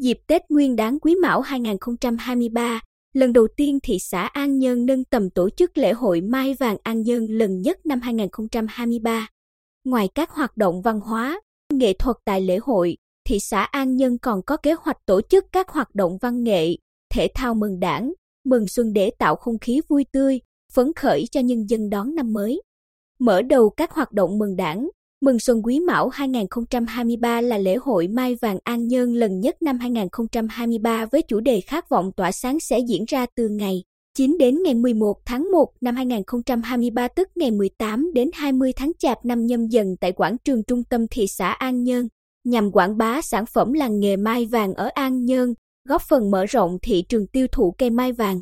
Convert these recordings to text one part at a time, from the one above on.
Dịp Tết Nguyên đán Quý Mão 2023, lần đầu tiên thị xã An Nhơn nâng tầm tổ chức lễ hội Mai Vàng An Nhơn lần nhất năm 2023. Ngoài các hoạt động văn hóa, nghệ thuật tại lễ hội, thị xã An Nhơn còn có kế hoạch tổ chức các hoạt động văn nghệ, thể thao mừng đảng, mừng xuân để tạo không khí vui tươi, phấn khởi cho nhân dân đón năm mới. Mở đầu các hoạt động mừng đảng, Mừng Xuân Quý Mão 2023 là lễ hội Mai Vàng An Nhơn lần nhất năm 2023 với chủ đề khát vọng tỏa sáng sẽ diễn ra từ ngày 9 đến ngày 11 tháng 1 năm 2023 tức ngày 18 đến 20 tháng Chạp năm nhâm dần tại quảng trường trung tâm thị xã An Nhơn, nhằm quảng bá sản phẩm làng nghề mai vàng ở An Nhơn, góp phần mở rộng thị trường tiêu thụ cây mai vàng.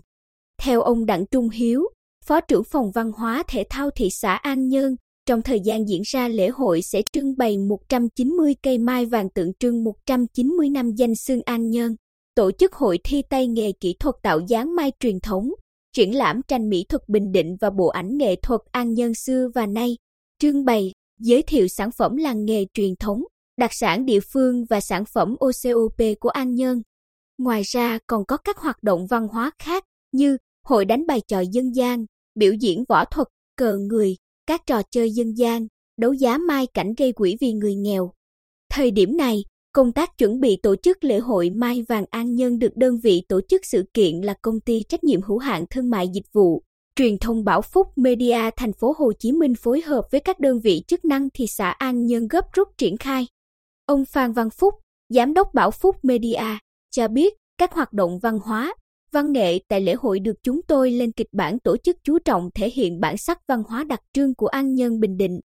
Theo ông Đặng Trung Hiếu, Phó trưởng phòng văn hóa thể thao thị xã An Nhơn, trong thời gian diễn ra lễ hội sẽ trưng bày 190 cây mai vàng tượng trưng 190 năm danh xương An Nhơn, tổ chức hội thi tay nghề kỹ thuật tạo dáng mai truyền thống, triển lãm tranh mỹ thuật Bình Định và bộ ảnh nghệ thuật An Nhơn xưa và nay, trưng bày, giới thiệu sản phẩm làng nghề truyền thống, đặc sản địa phương và sản phẩm OCOP của An Nhơn. Ngoài ra còn có các hoạt động văn hóa khác như hội đánh bài trò dân gian, biểu diễn võ thuật, cờ người, các trò chơi dân gian, đấu giá mai cảnh gây quỹ vì người nghèo. Thời điểm này, công tác chuẩn bị tổ chức lễ hội Mai Vàng An Nhân được đơn vị tổ chức sự kiện là công ty trách nhiệm hữu hạn thương mại dịch vụ, truyền thông Bảo Phúc Media thành phố Hồ Chí Minh phối hợp với các đơn vị chức năng thị xã An Nhân gấp rút triển khai. Ông Phan Văn Phúc, Giám đốc Bảo Phúc Media, cho biết các hoạt động văn hóa, Văn nghệ tại lễ hội được chúng tôi lên kịch bản tổ chức chú trọng thể hiện bản sắc văn hóa đặc trưng của An Nhân Bình Định.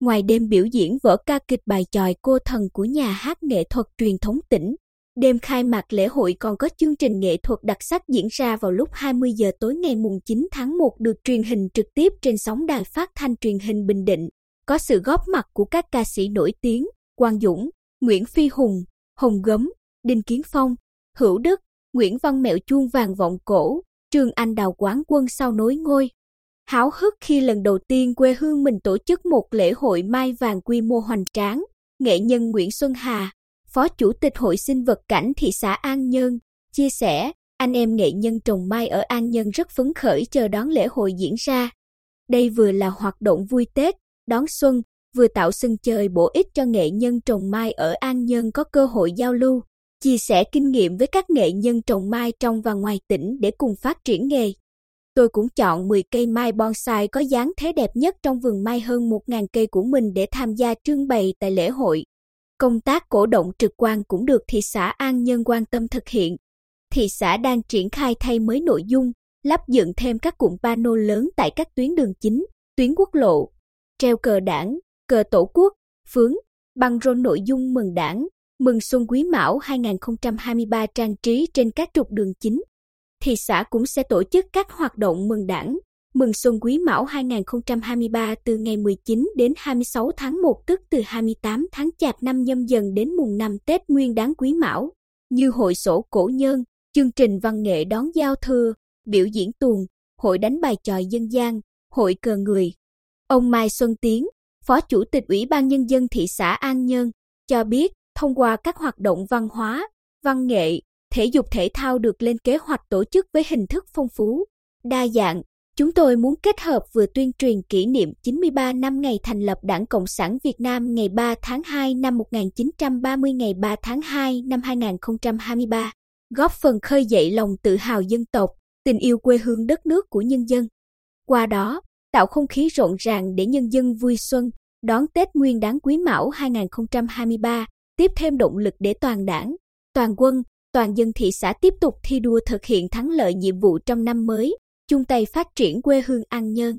Ngoài đêm biểu diễn vở ca kịch bài tròi cô thần của nhà hát nghệ thuật truyền thống tỉnh, đêm khai mạc lễ hội còn có chương trình nghệ thuật đặc sắc diễn ra vào lúc 20 giờ tối ngày mùng 9 tháng 1 được truyền hình trực tiếp trên sóng đài phát thanh truyền hình Bình Định. Có sự góp mặt của các ca sĩ nổi tiếng Quang Dũng, Nguyễn Phi Hùng, Hồng Gấm, Đinh Kiến Phong, Hữu Đức, Nguyễn Văn Mẹo chuông vàng vọng cổ, Trương Anh đào quán quân sau nối ngôi. Háo hức khi lần đầu tiên quê hương mình tổ chức một lễ hội mai vàng quy mô hoành tráng, nghệ nhân Nguyễn Xuân Hà, Phó Chủ tịch Hội sinh vật cảnh thị xã An Nhơn, chia sẻ, anh em nghệ nhân trồng mai ở An Nhơn rất phấn khởi chờ đón lễ hội diễn ra. Đây vừa là hoạt động vui Tết, đón xuân, vừa tạo sân chơi bổ ích cho nghệ nhân trồng mai ở An Nhơn có cơ hội giao lưu, chia sẻ kinh nghiệm với các nghệ nhân trồng mai trong và ngoài tỉnh để cùng phát triển nghề. Tôi cũng chọn 10 cây mai bonsai có dáng thế đẹp nhất trong vườn mai hơn 1.000 cây của mình để tham gia trưng bày tại lễ hội. Công tác cổ động trực quan cũng được thị xã An Nhân quan tâm thực hiện. Thị xã đang triển khai thay mới nội dung, lắp dựng thêm các cụm pano lớn tại các tuyến đường chính, tuyến quốc lộ, treo cờ đảng, cờ tổ quốc, phướng, băng rôn nội dung mừng đảng, Mừng Xuân Quý Mão 2023 trang trí trên các trục đường chính. Thị xã cũng sẽ tổ chức các hoạt động mừng đảng, mừng Xuân Quý Mão 2023 từ ngày 19 đến 26 tháng 1 tức từ 28 tháng Chạp năm nhâm dần đến mùng 5 Tết Nguyên đán Quý Mão, như hội sổ cổ nhân, chương trình văn nghệ đón giao thừa, biểu diễn tuồng, hội đánh bài tròi dân gian, hội cờ người. Ông Mai Xuân Tiến, Phó Chủ tịch Ủy ban Nhân dân thị xã An Nhơn, cho biết thông qua các hoạt động văn hóa, văn nghệ, thể dục thể thao được lên kế hoạch tổ chức với hình thức phong phú, đa dạng. Chúng tôi muốn kết hợp vừa tuyên truyền kỷ niệm 93 năm ngày thành lập Đảng Cộng sản Việt Nam ngày 3 tháng 2 năm 1930 ngày 3 tháng 2 năm 2023, góp phần khơi dậy lòng tự hào dân tộc, tình yêu quê hương đất nước của nhân dân. Qua đó, tạo không khí rộn ràng để nhân dân vui xuân, đón Tết Nguyên đán Quý Mão 2023, tiếp thêm động lực để toàn đảng, toàn quân, toàn dân thị xã tiếp tục thi đua thực hiện thắng lợi nhiệm vụ trong năm mới, chung tay phát triển quê hương An Nhơn.